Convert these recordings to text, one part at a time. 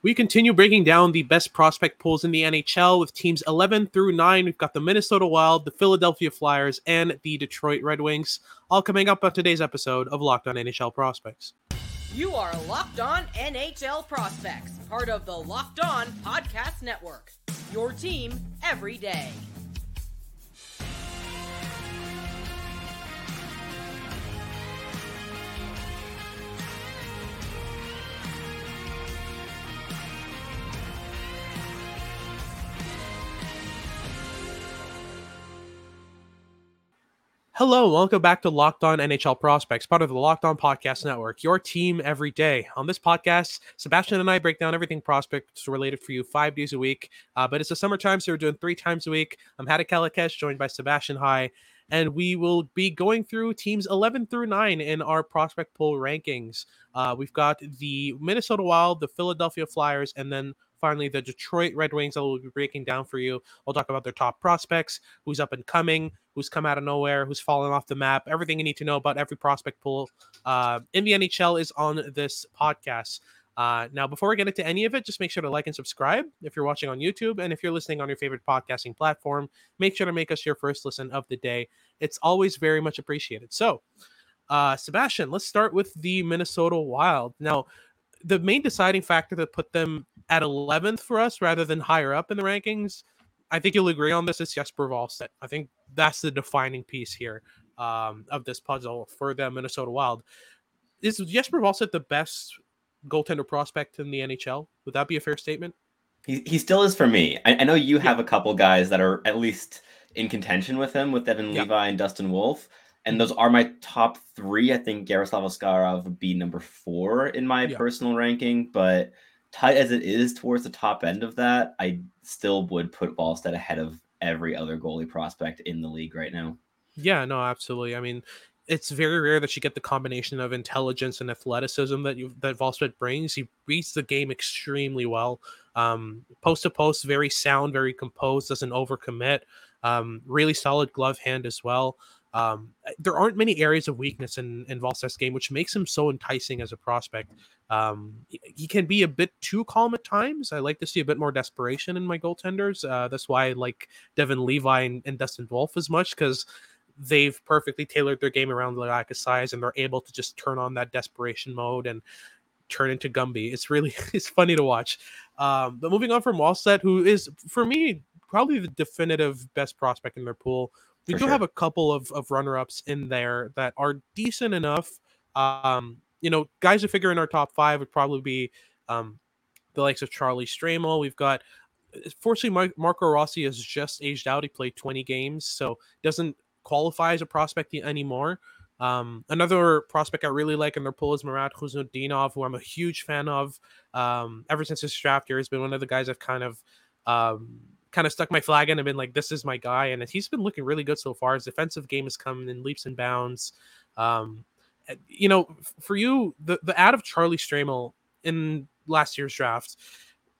We continue breaking down the best prospect pools in the NHL with teams 11 through 9. We've got the Minnesota Wild, the Philadelphia Flyers, and the Detroit Red Wings, all coming up on today's episode of Locked On NHL Prospects. You are Locked On NHL Prospects, part of the Locked On Podcast Network. Your team every day. Hello, welcome back to Locked On NHL Prospects, part of the Locked On Podcast Network, your team every day. On this podcast, Sebastian and I break down everything prospects related for you five days a week. Uh, but it's the summertime, so we're doing three times a week. I'm Hadi Kalakeche, joined by Sebastian High, and we will be going through teams 11 through 9 in our prospect pool rankings. Uh, we've got the Minnesota Wild, the Philadelphia Flyers, and then finally the Detroit Red Wings that we'll be breaking down for you. I'll talk about their top prospects, who's up and coming, who's come out of nowhere, who's fallen off the map, everything you need to know about every prospect pool uh, in the NHL is on this podcast. Uh, now, before we get into any of it, just make sure to like and subscribe if you're watching on YouTube. And if you're listening on your favorite podcasting platform, make sure to make us your first listen of the day. It's always very much appreciated. So, uh, Sebastian, let's start with the Minnesota Wild. Now, the main deciding factor that put them at 11th for us rather than higher up in the rankings, I think you'll agree on this, is Jesper Wallstedt. I think that's the defining piece here um, of this puzzle for the Minnesota Wild. Is Jesper Wallstedt the best goaltender prospect in the NHL? Would that be a fair statement? He, he still is for me. I, I know you have a couple guys that are at least in contention with him, with Devon yeah. Levi and Dustin Wolf and those are my top three. I think Yaroslav Askarov would be number four in my yeah. personal ranking, but tight as it is towards the top end of that, I still would put Wallstedt ahead of every other goalie prospect in the league right now. Yeah, no, absolutely. I mean, it's very rare that you get the combination of intelligence and athleticism that you that Wallstedt brings. He reads the game extremely well. Um, post to post, very sound, very composed, doesn't overcommit. Um, really solid glove hand as well. Um, eh, there aren't many areas of weakness in in game, which makes him so enticing as a prospect. Um, he, he, can be a bit too calm at times. I like to see a bit more desperation in my goaltenders. Uh, that's why I like Devon Levi and, and Dustin Wolf as much because they've perfectly tailored their game around the lack of size and they're able to just turn on that desperation mode and turn into Gumby. It's really it's funny to watch. Um, but moving on from Wallstedt, who is for me probably the definitive best prospect in their pool we do sure. have a couple of, of runner ups in there that are decent enough. Um, you know, guys to figure in our top five would probably be um, the likes of Charlie Stramel. We've got, uh, fortunately, Marco Rossi has just aged out. He played 20 games, so doesn't qualify as a prospect anymore. Um, another prospect I really like in their pool is Marat Khusnutdinov, who I'm a huge fan of. Um, ever since his draft year, has been one of the guys I've kind of um, kind of stuck my flag in and been like, this is my guy. And he's been looking really good so far. His defensive game has come in leaps and bounds. Um, eh, you know, for you, the, the ad of Charlie Stramel in last year's draft,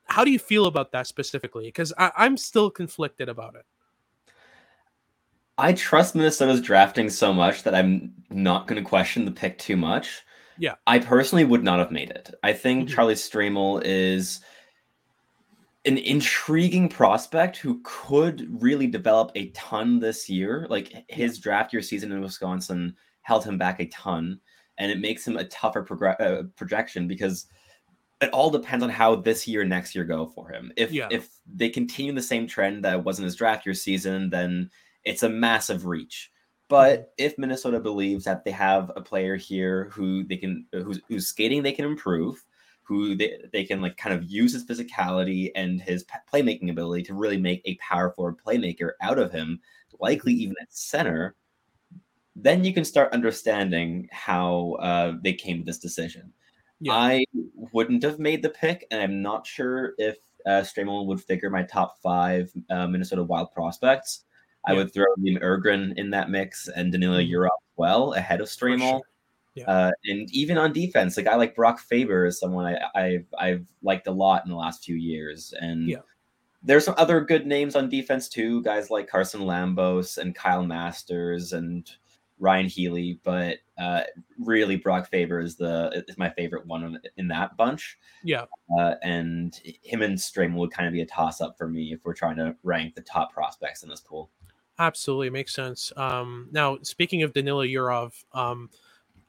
how do you feel about that specifically? Because I'm still conflicted about it. I trust Minnesota's drafting so much that I'm not going to question the pick too much. Yeah. I personally would not have made it. I think mm-hmm. Charlie Stramel is – an intriguing prospect who could really develop a ton this year. Like his draft year season in Wisconsin held him back a ton, and it makes him a tougher progr- uh, projection because it all depends on how this year, and next year go for him. If yeah. if they continue the same trend that was in his draft year season, then it's a massive reach. But mm-hmm. if Minnesota believes that they have a player here who they can who's, who's skating they can improve, who they, they can like kind of use his physicality and his playmaking ability to really make a power forward playmaker out of him, likely even at center, then you can start understanding how uh, they came to this decision. Yeah. I wouldn't have made the pick, and I'm not sure if uh, Stramel would figure my top five uh, Minnesota Wild prospects. I would throw Liam Öhgren in that mix and Danila mm-hmm. Yurov well ahead of Stramel. Yeah. Uh, and even on defense, a guy like Brock Faber is someone I, have I've liked a lot in the last few years. And yeah. there's some other good names on defense too, guys like Carson Lambos and Kyle Masters and Ryan Healy. But uh, really Brock Faber is the is my favorite one in that bunch. Yeah, uh, and him and Stram would kind of be a toss up for me if we're trying to rank the top prospects in this pool. Absolutely makes sense. Um, now, speaking of Danila Yurov, um,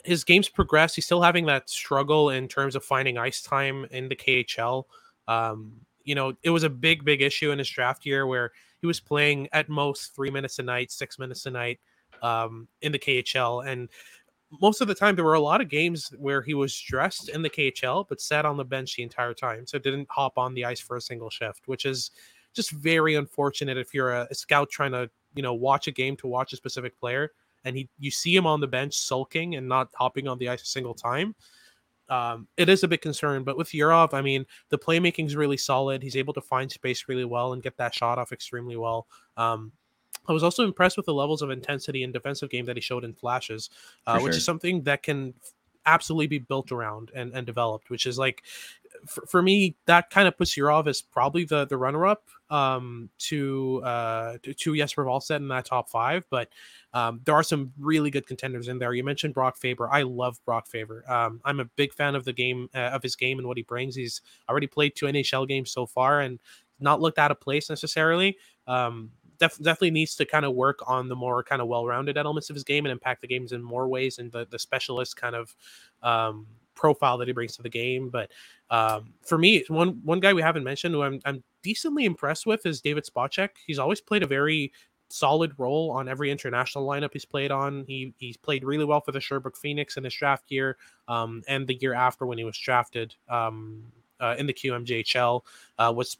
his games progress. He's still having that struggle in terms of finding ice time in the KHL. Um, you know, it was a big, big issue in his draft year where he was playing at most three minutes a night, six minutes a night um, in the KHL. And most of the time, there were a lot of games where he was dressed in the KHL, but sat on the bench the entire time. So didn't hop on the ice for a single shift, which is just very unfortunate if you're a, a scout trying to, you know, watch a game to watch a specific player and he you see him on the bench sulking and not hopping on the ice a single time. Um, it is a bit concerned, but with Yurov, I mean, the playmaking is really solid. He's able to find space really well and get that shot off extremely well. Um, I was also impressed with the levels of intensity and defensive game that he showed in flashes, uh, sure. which is something that can absolutely be built around and, and developed, which is like for, for me, that kind of puts Yurov as probably the the runner up um, to uh, to, to Jesper Wallstedt in that top five. But um, there are some really good contenders in there. You mentioned Brock Faber. I love Brock Faber. Um, I'm a big fan of the game uh, of his game and what he brings. He's already played two NHL games so far and not looked out of place necessarily. Um, def- definitely needs to kind of work on the more kind of well-rounded elements of his game and impact the games in more ways and the the specialist kind of um, profile that he brings to the game. But um, for me, one one guy we haven't mentioned who I'm I'm decently impressed with is David Spacek. He's always played a very solid role on every international lineup he's played on. He he's played really well for the Sherbrooke Phoenix in his draft year, um, and the year after when he was drafted um, uh, in the QMJHL uh, was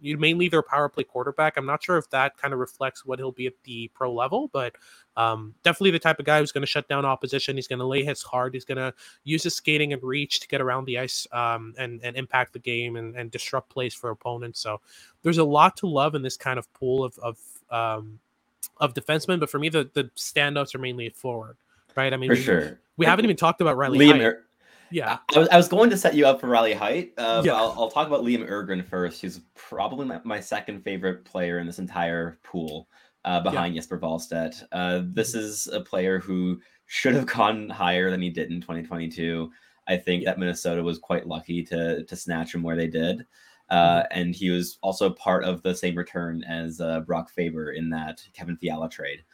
mainly their power play quarterback. I'm not sure if that kind of reflects what he'll be at the pro level, but um, definitely the type of guy who's going to shut down opposition. He's going to lay his hard. He's going to use his skating and reach to get around the ice um, and, and impact the game and, and disrupt plays for opponents. So there's a lot to love in this kind of pool of, of, um, of defensemen. But for me, the, the standouts are mainly forward, right? I mean, for we, sure. We haven't even talked about Riley. Liam, yeah, I was, I was going to set you up for Riley Heidt. Uh, yeah. I'll, I'll, talk about Liam Öhgren first. He's probably my, my, second favorite player in this entire pool, uh, behind yeah. Jesper Wallstedt. Uh, this mm-hmm. is a player who should have gone higher than he did in 2022. I think yeah. that Minnesota was quite lucky to to snatch him where they did. Uh, mm-hmm. and he was also part of the same return as uh, Brock Faber in that Kevin Fiala trade.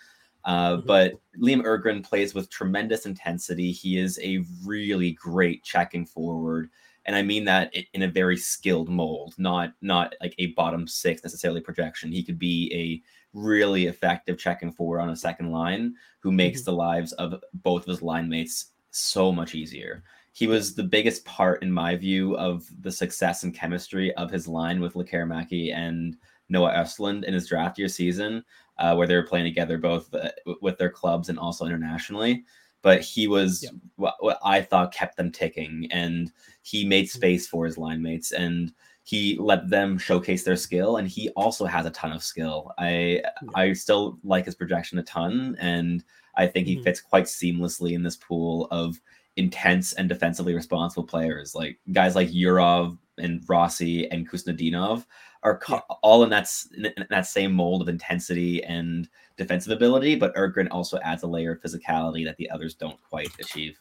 Uh, mm-hmm. But Liam Öhgren plays with tremendous intensity. He is a really great checking forward, and I mean that in a very skilled mold, not not like a bottom six necessarily projection. He could be a really effective checking forward on a second line who makes mm-hmm. the lives of both of his line mates so much easier. He was the biggest part, in my view, of the success and chemistry of his line with Lekkerimaki and Noah Östlund in his draft year season uh, where they were playing together both uh, with their clubs and also internationally. But he was yep. what, what, I thought kept them ticking, and he made mm-hmm. space for his line mates, and he let them showcase their skill. And he also has a ton of skill. I I still like his projection a ton, and I think he mm-hmm. fits quite seamlessly in this pool of intense and defensively responsible players, like guys like Yurov and Rossi and Khusnutdinov are yeah. all in that in that same mold of intensity and defensive ability, but Öhgren also adds a layer of physicality that the others don't quite achieve.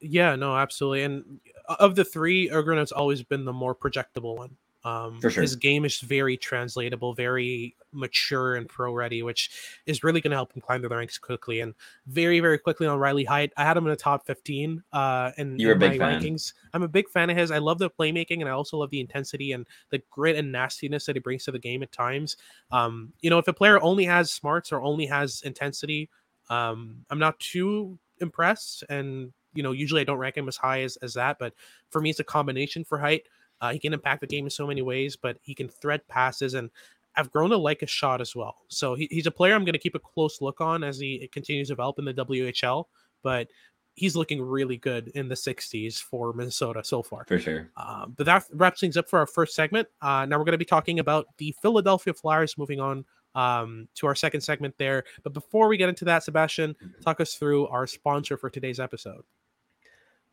Yeah, no, absolutely. And uh, of the three, Öhgren has always been the more projectable one. Um, For sure. His game is very translatable, very mature and pro ready, which is really going to help him climb the ranks quickly. And very, very quickly on Riley Heidt. I had him in the top 15 uh, in, You're in my fan. rankings. I'm a big fan of his. I love the playmaking and I also love the intensity and the grit and nastiness that he brings to the game at times. Um, you know, if a player only has smarts or only has intensity, um, I'm not too impressed. And, you know, usually I don't rank him as high as, as that. But for me, it's a combination for Heidt. Uh, he can impact the game in so many ways, but he can thread passes, and I've grown to like his shot as well. So he, he's a player I'm going to keep a close look on as he continues to develop in the WHL. But he's looking really good in the 60s for Minnesota so far. For sure. Um, but that wraps things up for our first segment. Uh, now we're going to be talking about the Philadelphia Flyers moving on um, to our second segment there. But before we get into that, Sebastian, mm-hmm. talk us through our sponsor for today's episode.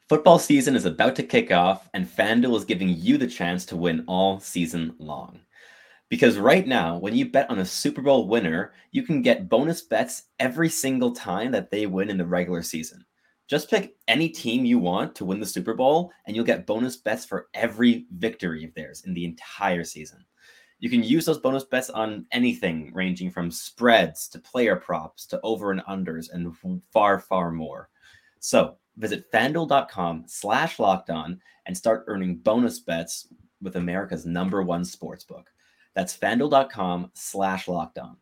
Football season is about to kick off, and FanDuel is giving you the chance to win all season long. Because right now, when you bet on a Super Bowl winner, you can get bonus bets every single time that they win in the regular season. Just pick any team you want to win the Super Bowl, and you'll get bonus bets for every victory of theirs in the entire season. You can use those bonus bets on anything ranging from spreads to player props to over and unders and far, far more. So visit fanduel.com slash locked on and start earning bonus bets with America's number one sports book. That's fanduel.com slash locked on.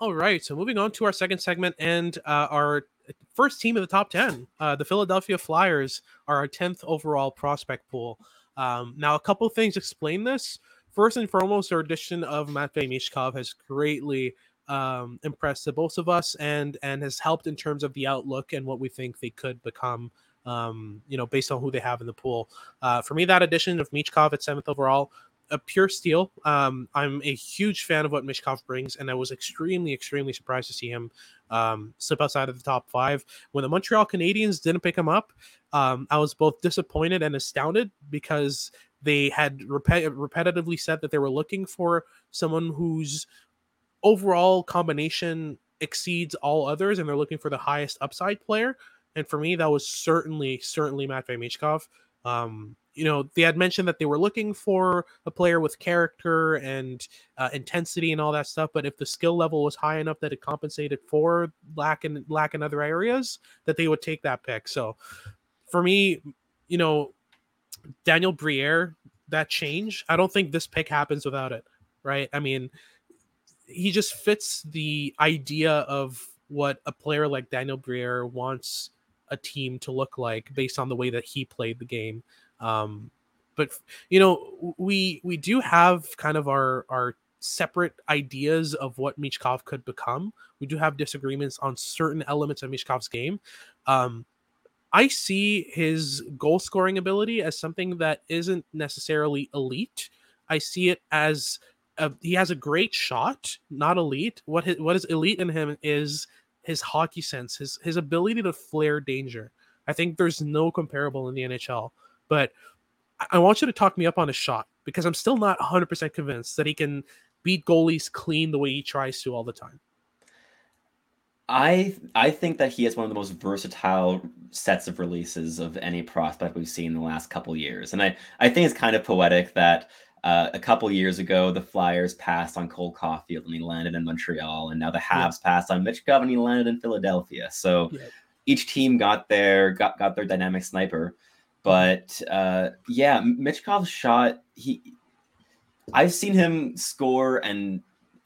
All right. So moving on to our second segment and uh, our first team in the top 10. Uh, the Philadelphia Flyers are our 10th overall prospect pool. Um, now, a couple things explain this. First and foremost, our addition of Matvei Michkov has greatly um, impressed the both of us and and has helped in terms of the outlook and what we think they could become. Um, you know, based on who they have in the pool. Uh, for me, that addition of Michkov at seventh overall, a pure steal. Um, I'm a huge fan of what Michkov brings, and I was extremely, extremely surprised to see him um, slip outside of the top five. When the Montreal Canadiens didn't pick him up, um, I was both disappointed and astounded because they had repetitively said that they were looking for someone whose overall combination exceeds all others, and they're looking for the highest upside player. And for me, that was certainly, certainly Matvei Michkov. Um, you know, they had mentioned that they were looking for a player with character and uh, intensity and all that stuff. But if the skill level was high enough that it compensated for lack in lack in other areas, that they would take that pick. So, for me, you know, Daniel Briere, that change, I don't think this pick happens without it. Right? I mean, he just fits the idea of what a player like Daniel Briere wants a team to look like based on the way that he played the game. Um, but you know, we we do have kind of our our separate ideas of what Michkov could become. We do have disagreements on certain elements of Michkov's game. Um, I see his goal scoring ability as something that isn't necessarily elite. I see it as a, he has a great shot, not elite. What his, what is elite in him is his hockey sense, his his ability to flare danger. I think there's no comparable in the NHL. But I want you to talk me up on his shot because I'm still not 100% convinced that he can beat goalies clean the way he tries to all the time. I I think that he has one of the most versatile sets of releases of any prospect we've seen in the last couple years, and I I think it's kind of poetic that uh, a couple years ago the Flyers passed on Cole Caufield and he landed in Montreal, and now the Habs yeah. passed on Michkov and he landed in Philadelphia. So yeah. each team got their got got their dynamic sniper. But uh, yeah, Michkov's shot, he I've seen him score and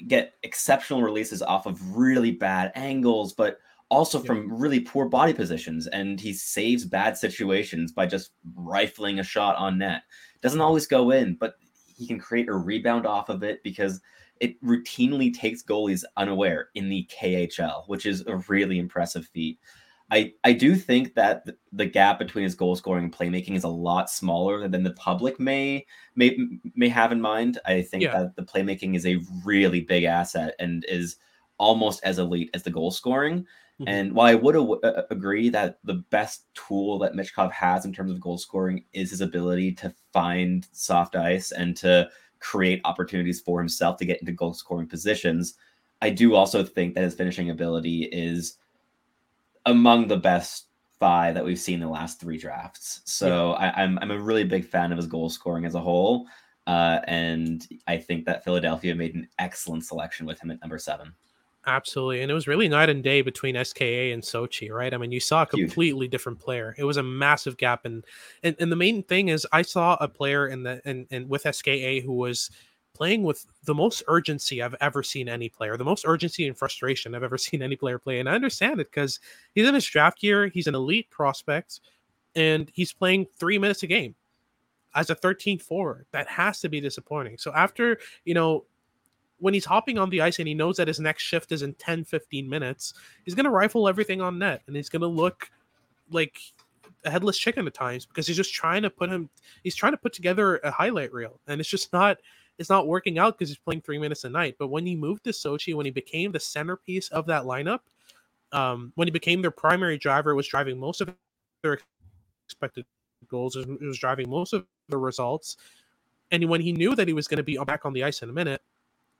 get exceptional releases off of really bad angles, but also yeah. from really poor body positions. And he saves bad situations by just rifling a shot on net. Doesn't always go in, but he can create a rebound off of it because it routinely takes goalies unaware in the KHL, which is a really impressive feat. I, I do think that the gap between his goal scoring and playmaking is a lot smaller than the public may may may have in mind. I think yeah. that the playmaking is a really big asset and is almost as elite as the goal scoring. Mm-hmm. And while I would a- agree that the best tool that Michkov has in terms of goal scoring is his ability to find soft ice and to create opportunities for himself to get into goal scoring positions, I do also think that his finishing ability is among the best five that we've seen in the last three drafts. So yeah. I, am I'm, I'm a really big fan of his goal scoring as a whole. Uh, and I think that Philadelphia made an excellent selection with him at number seven. Absolutely. And it was really night and day between SKA and Sochi, right? I mean, you saw a completely Huge. different player. It was a massive gap. And, and and the main thing is I saw a player in the and, and with SKA who was playing with the most urgency I've ever seen any player, the most urgency and frustration I've ever seen any player play. And I understand it because he's in his draft year, he's an elite prospect, and he's playing three minutes a game as a 13th forward. That has to be disappointing. So after, you know, when he's hopping on the ice and he knows that his next shift is in 10, 15 minutes, he's going to rifle everything on net and he's going to look like a headless chicken at times because he's just trying to put him, he's trying to put together a highlight reel. And it's just not, it's not working out because he's playing three minutes a night. But when he moved to Sochi, when he became the centerpiece of that lineup, um, when he became their primary driver, was driving most of their expected goals, it was driving most of the results. And when he knew that he was going to be back on the ice in a minute,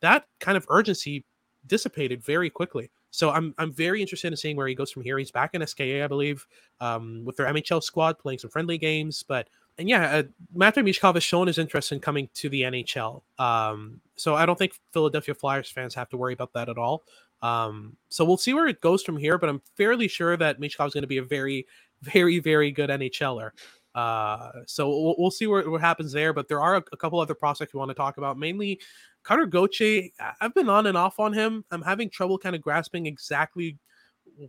that kind of urgency dissipated very quickly. So I'm I'm very interested in seeing where he goes from here. He's back in SKA, I believe, um, with their MHL squad playing some friendly games. But and yeah, uh, Matvei Michkov has shown his interest in coming to the NHL. Um, so I don't think Philadelphia Flyers fans have to worry about that at all. Um, so we'll see where it goes from here. But I'm fairly sure that Michkov is going to be a very, very, very good NHLer. Uh, so we'll, we'll see where, what happens there. But there are a, a couple other prospects we want to talk about, mainly Cutter Gauthier. I've been on and off on him. I'm having trouble kind of grasping exactly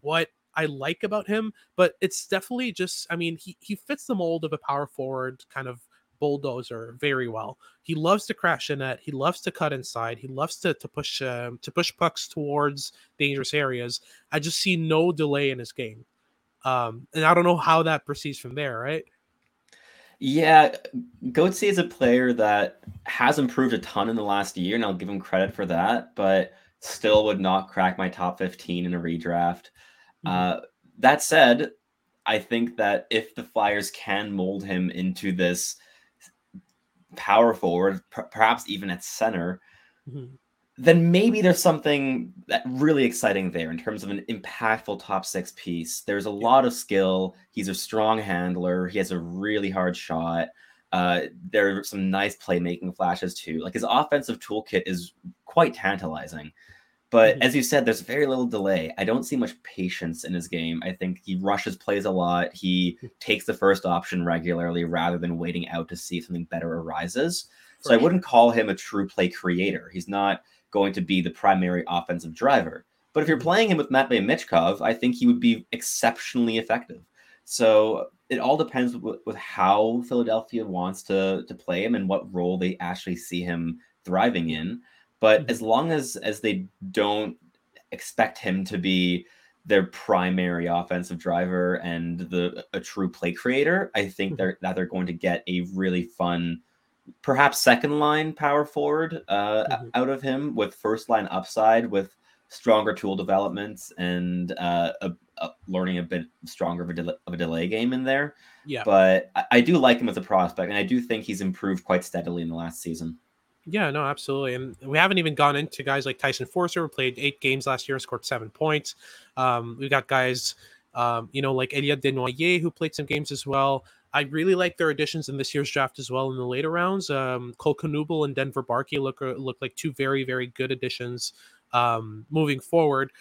what I like about him, but it's definitely just, I mean, he, he fits the mold of a power forward kind of bulldozer very well. He loves to crash in it. He loves to cut inside. He loves to to push um, to push pucks towards dangerous areas. I just see no delay in his game, um, and I don't know how that proceeds from there. Right? Yeah, Gauthier is a player that has improved a ton in the last year, and I'll give him credit for that. But still, would not crack my top fifteen in a redraft. Mm-hmm. Uh, that said, I think that if the Flyers can mold him into this power forward, p- perhaps even at center, mm-hmm. Then maybe there's something that really exciting there in terms of an impactful top six piece. There's a lot of skill. He's a strong handler. He has a really hard shot. Uh, there are some nice playmaking flashes too. Like his offensive toolkit is quite tantalizing. But mm-hmm. as you said, there's very little delay. I don't see much patience in his game. I think he rushes plays a lot. He hmm. takes the first option regularly rather than waiting out to see if something better arises. For so sure. I wouldn't call him a true play creator. He's not going to be the primary offensive driver. But if you're mm-hmm. playing him with Matvei Michkov, I think he would be exceptionally effective. So it all depends with, with how Philadelphia wants to to play him and what role they actually see him thriving in. But mm-hmm. as long as as they don't expect him to be their primary offensive driver and the a true play creator, I think mm-hmm. they're that they're going to get a really fun, perhaps second line power forward uh, mm-hmm. out of him with first line upside with stronger tool developments and uh, a, a learning a bit stronger of a, del- of a, delay game in there. Yeah, but I, I do like him as a prospect, and I do think he's improved quite steadily in the last season. Yeah, no, absolutely. And we haven't even gone into guys like Tyson Foerster, who played eight games last year and scored seven points. Um, we got guys, um, you know, like Elliot Desnoyers, who played some games as well. I really like their additions in this year's draft as well in the later rounds. Um, Cole Knuble and Denver Barkey look uh, look like two very very good additions um, moving forward.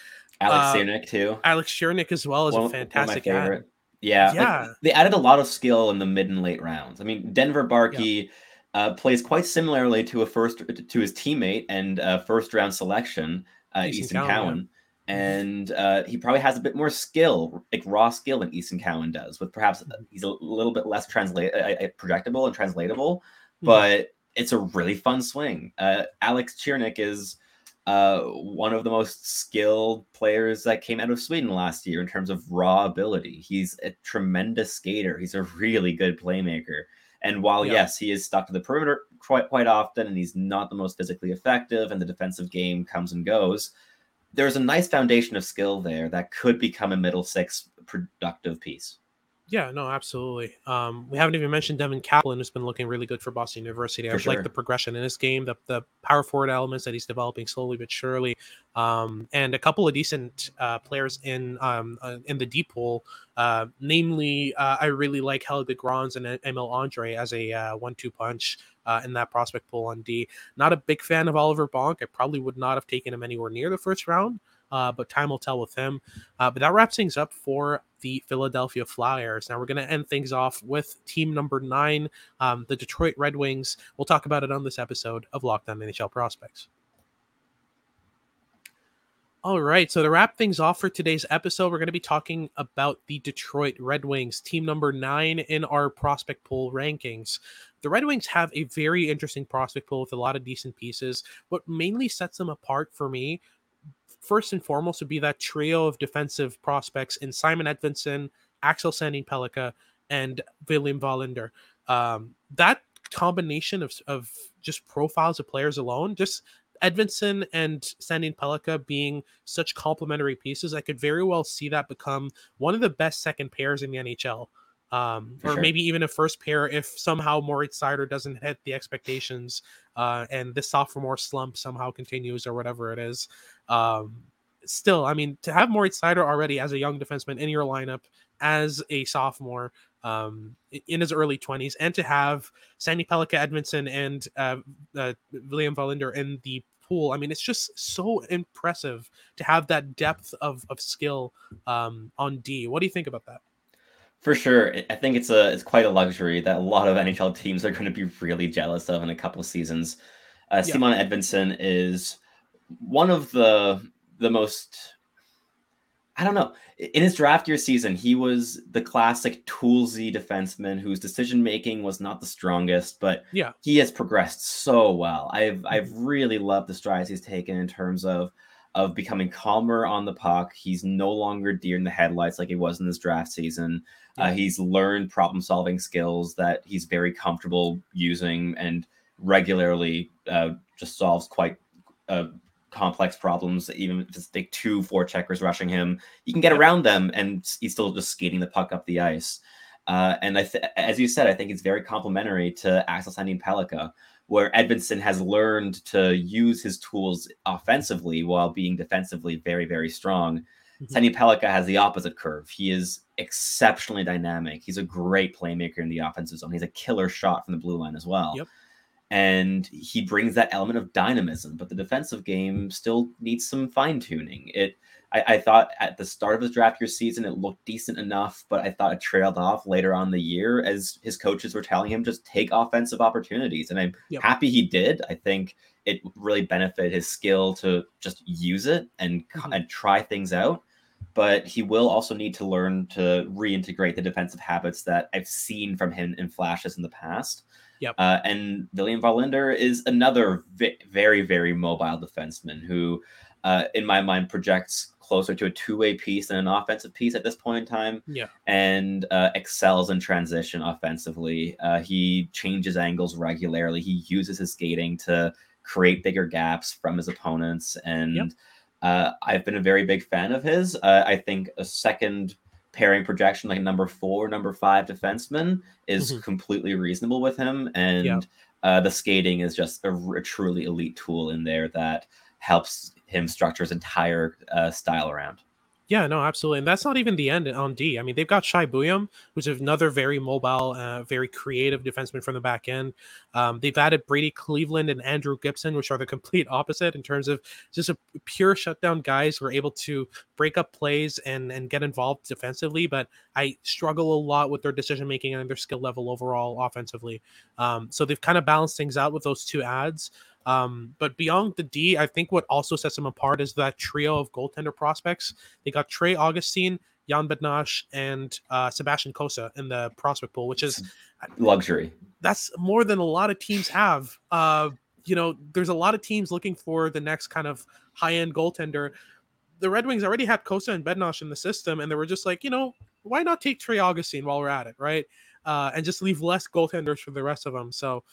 Alex uh, too. Alex Ciernik as well is one, a fantastic favorite. Yeah, yeah. Like, they added a lot of skill in the mid and late rounds. I mean, Denver Barkey. Yeah uh, plays quite similarly to a first to his teammate and uh, first round selection, uh, Easton, Cowan. Cowan. And uh, he probably has a bit more skill, like raw skill, than Easton Cowan does. With perhaps mm-hmm. he's a little bit less translate uh, uh, projectable and translatable, mm-hmm. but it's a really fun swing. Alex Ciernik is one of the most skilled players that came out of Sweden last year in terms of raw ability. He's a tremendous skater. He's a really good playmaker. And while yeah. yes, he is stuck to the perimeter quite quite often, and he's not the most physically effective, and the defensive game comes and goes, there's a nice foundation of skill there that could become a middle six productive piece. Yeah, no, absolutely. Um, we haven't even mentioned Devin Kaplan, who's been looking really good for Boston University. I sure. like the progression in his game, the, the power forward elements that he's developing slowly but surely, um, and a couple of decent uh, players in um, uh, in the deep pool. Uh, namely, uh, I really like Helge Grans and Emil Andrae as a uh, one-two punch uh, in that prospect pool on D. Not a big fan of Oliver Bonk. I probably would not have taken him anywhere near the first round uh, but time will tell with him. Uh, but that wraps things up for the Philadelphia Flyers. Now we're going to end things off with team number nine, um, the Detroit Red Wings. We'll talk about it on this episode of Locked On NHL Prospects. All right, so to wrap things off for today's episode, we're going to be talking about the Detroit Red Wings, team number nine in our prospect pool rankings. The Red Wings have a very interesting prospect pool with a lot of decent pieces. What mainly sets them apart for me first and foremost would be that trio of defensive prospects in Simon Edvinsson, Axel Sandin Pellikka, and William Wallinder. Um, that combination of, of just profiles of players alone, just Edvinsson and Sandin Pellikka being such complementary pieces, I could very well see that become one of the best second pairs in the NHL um, or sure. maybe even a first pair if somehow Moritz Seider doesn't hit the expectations uh, and this sophomore slump somehow continues or whatever it is. Um, still, I mean, to have Moritz Seider already as a young defenseman in your lineup as a sophomore um, in his early 20s, and to have Sandin Pellikka Edvinsson and uh, uh, William Wallinder in the pool. I mean, it's just so impressive to have that depth of, of skill um, on D. What do you think about that? For sure, I think it's a it's quite a luxury that a lot of NHL teams are going to be really jealous of in a couple of seasons. Uh, yeah. Simon Edvinsson is one of the the most I don't know. In his draft year season, he was the classic toolsy defenseman whose decision making was not the strongest, but yeah, he has progressed so well. I've I've really loved the strides he's taken in terms of of becoming calmer on the puck. He's no longer deer in the headlights like he was in this draft season. Uh, yeah. Uh, he's learned problem solving skills that he's very comfortable using and regularly uh, just solves quite uh, complex problems. Even if it's like two four checkers rushing him, you can get around them and he's still just skating the puck up the ice. Uh, and I th- as you said, I think it's very complimentary to Axel Sandin Pellikka where Edvinsson has learned to use his tools offensively while being defensively very, very strong. mm hmm Sandin Pellikka has the opposite curve. He is exceptionally dynamic. He's a great playmaker in the offensive zone. He's a killer shot from the blue line as well. Yep. And he brings that element of dynamism, but the defensive game still needs some fine tuning. It I, I, thought at the start of his draft year season it looked decent enough, but I thought it trailed off later on the year as his coaches were telling him just take offensive opportunities. And I'm yep. happy he did. I think it really benefited his skill to just use it and, mm-hmm. and try things out. But he will also need to learn to reintegrate the defensive habits that I've seen from him in flashes in the past. Yep. Uh, and William Wallinder is another vi- very, very mobile defenseman who, uh, in my mind, projects closer to a two-way piece than an offensive piece at this point in time. Yeah, and uh, excels in transition offensively. Uh, he changes angles regularly. He uses his skating to create bigger gaps from his opponents, and yep. uh, I've been a very big fan of his. Uh, I think a second pairing projection like number four, number five defenseman is mm-hmm. completely reasonable with him, and. Yep. Uh, the skating is just a, a truly elite tool in there that helps him structure his entire uh, style around. Yeah, no, absolutely. And that's not even the end on D. I mean, they've got Shai Buium, who's another very mobile, uh, very creative defenseman from the back end. Um, they've added Brady Cleveland and Andrew Gibson, which are the complete opposite in terms of just a pure shutdown guys who are able to break up plays and, and get involved defensively. But I struggle a lot with their decision making and their skill level overall offensively. Um, so they've kind of balanced things out with those two ads. Um, but beyond the D, I think what also sets them apart is that trio of goaltender prospects. They got Trey Augustine, Jan Bednar, and uh, Sebastian Cossa in the prospect pool, which is luxury. That's more than a lot of teams have. Uh, you know, there's a lot of teams looking for the next kind of high end goaltender. The Red Wings already had Cossa and Bednar in the system, and they were just like, you know, why not take Trey Augustine while we're at it, right? Uh, and just leave less goaltenders for the rest of them. So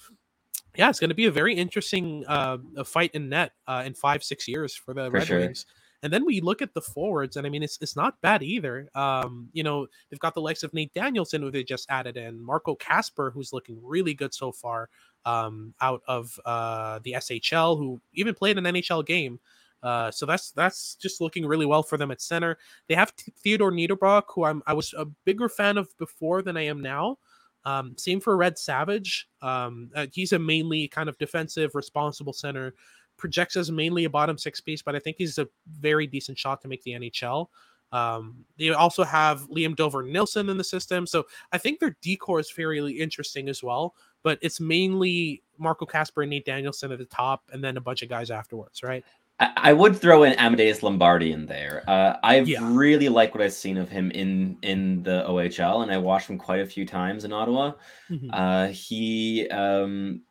yeah, it's going to be a very interesting uh, fight in net uh, in five six years for the for Red sure. Wings. And then we look at the forwards, and I mean, it's it's not bad either. Um, you know, they've got the likes of Nate Danielson, who they just added in, Marco Kasper, who's looking really good so far um, out of uh, the SHL, who even played an NHL game. Uh, so that's that's just looking really well for them at center. They have Theodor Niederbach, who I'm I was a bigger fan of before than I am now. Um, same for Red Savage. Um, uh, he's a mainly kind of defensive, responsible center. Projects as mainly a bottom six piece, but I think he's a very decent shot to make the NHL. Um, they also have Liam Dower Nilsson in the system, so I think their decor is fairly interesting as well. But it's mainly Marco Kasper and Nate Danielson at the top, and then a bunch of guys afterwards, right? I would throw in Amadeus Lombardi in there. Uh, I yeah. really like what I've seen of him in in the OHL, and I watched him quite a few times in Ottawa. Mm-hmm. Uh, he um,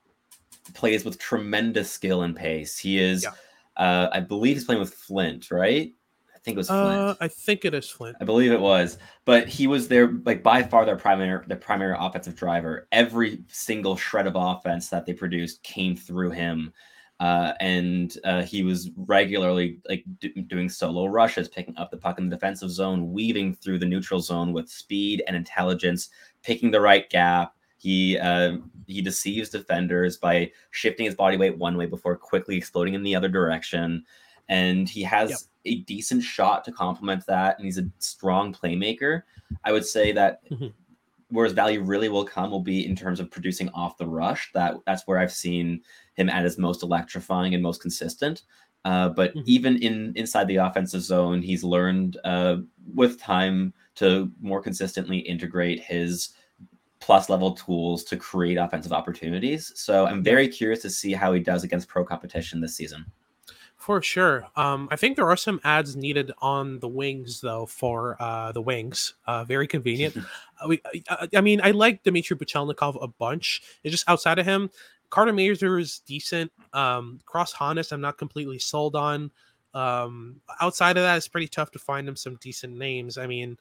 plays with tremendous skill and pace. He is, yeah. uh, I believe, he's playing with Flint, right? I think it was Flint. Uh, I think it is Flint. I believe it was, but he was their like by far their primary their primary offensive driver. Every single shred of offense that they produced came through him uh, and uh, he was regularly like d- doing solo rushes, picking up the puck in the defensive zone, weaving through the neutral zone with speed and intelligence, picking the right gap. He uh, he deceives defenders by shifting his body weight one way before quickly exploding in the other direction. and he has yep. a decent shot to complement that, and he's a strong playmaker. I would say that mm-hmm. where his value really will come will be in terms of producing off the rush. That that's where I've seen him at his most electrifying and most consistent. Uh, but mm-hmm. even in inside the offensive zone, he's learned uh, with time to more consistently integrate his plus level tools to create offensive opportunities. So I'm very curious to see how he does against pro competition this season. For sure. Um, I think there are some ads needed on the wings, though, for uh, the wings. Uh, very convenient. uh, we, uh, I mean, I like Dmitry Buchelnikov a bunch. It's just outside of him, Carter Mazur is decent. Um, Cross Hanas, I'm not completely sold on. Um, outside of that, it's pretty tough to find him some decent names. I mean,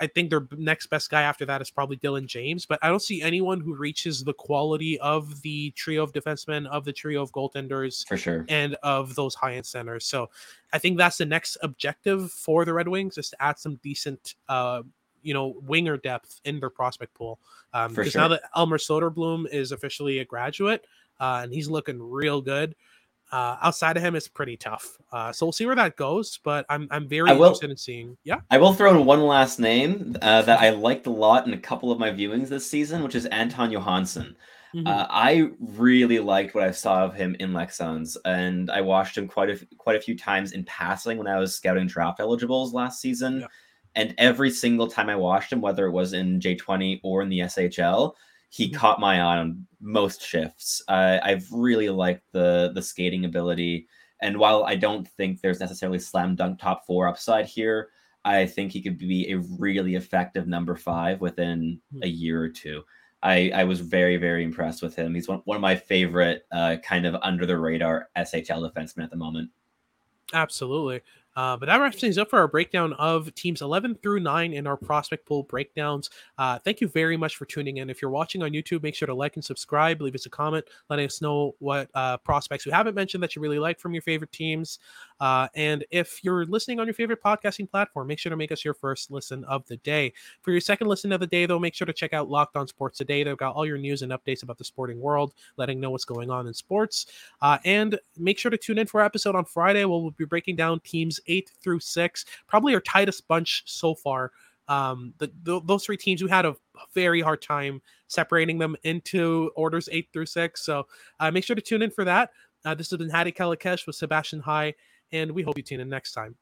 I think their next best guy after that is probably Dylan James, but I don't see anyone who reaches the quality of the trio of defensemen, of the trio of goaltenders, for sure, and of those high end centers. So I think that's the next objective for the Red Wings is to add some decent uh, you know winger depth in their prospect pool. Um, because sure. now that Elmer Soderblom is officially a graduate, uh, and he's looking real good. Uh, outside of him, it's pretty tough. Uh, so we'll see where that goes. But I'm I'm very will, interested in seeing. Yeah, I will throw in one last name uh, that I liked a lot in a couple of my viewings this season, which is Anton Johansson. Mm-hmm. Uh, I really liked what I saw of him in Leksands, and I watched him quite a quite a few times in passing when I was scouting draft eligibles last season. Yeah. And every single time I watched him, whether it was in J20 or in the SHL, he mm-hmm. caught my eye on most shifts. Uh, I've really liked the the skating ability, and while I don't think there's necessarily slam dunk top four upside here, I think he could be a really effective number five within mm-hmm. a year or two. I, I was very very impressed with him. He's one, one of my favorite uh, kind of under the radar SHL defensemen at the moment. Absolutely. Uh, but that wraps things up for our breakdown of teams 11 through 9 in our prospect pool breakdowns. Uh, thank you very much for tuning in. If you're watching on YouTube, make sure to like and subscribe. Leave us a comment letting us know what uh, prospects we haven't mentioned that you really like from your favorite teams. Uh, and if you're listening on your favorite podcasting platform, make sure to make us your first listen of the day. For your second listen of the day, though, make sure to check out Locked On Sports Today. They've got all your news and updates about the sporting world, letting know what's going on in sports. Uh, and make sure to tune in for our episode on Friday. Where we'll be breaking down teams eight through six, probably our tightest bunch so far. Um, the, the, those three teams, we had a very hard time separating them into orders eight through six. So uh, make sure to tune in for that. Uh, this has been Hadi Kalakeche with Sebastian High and we hope you tune in next time.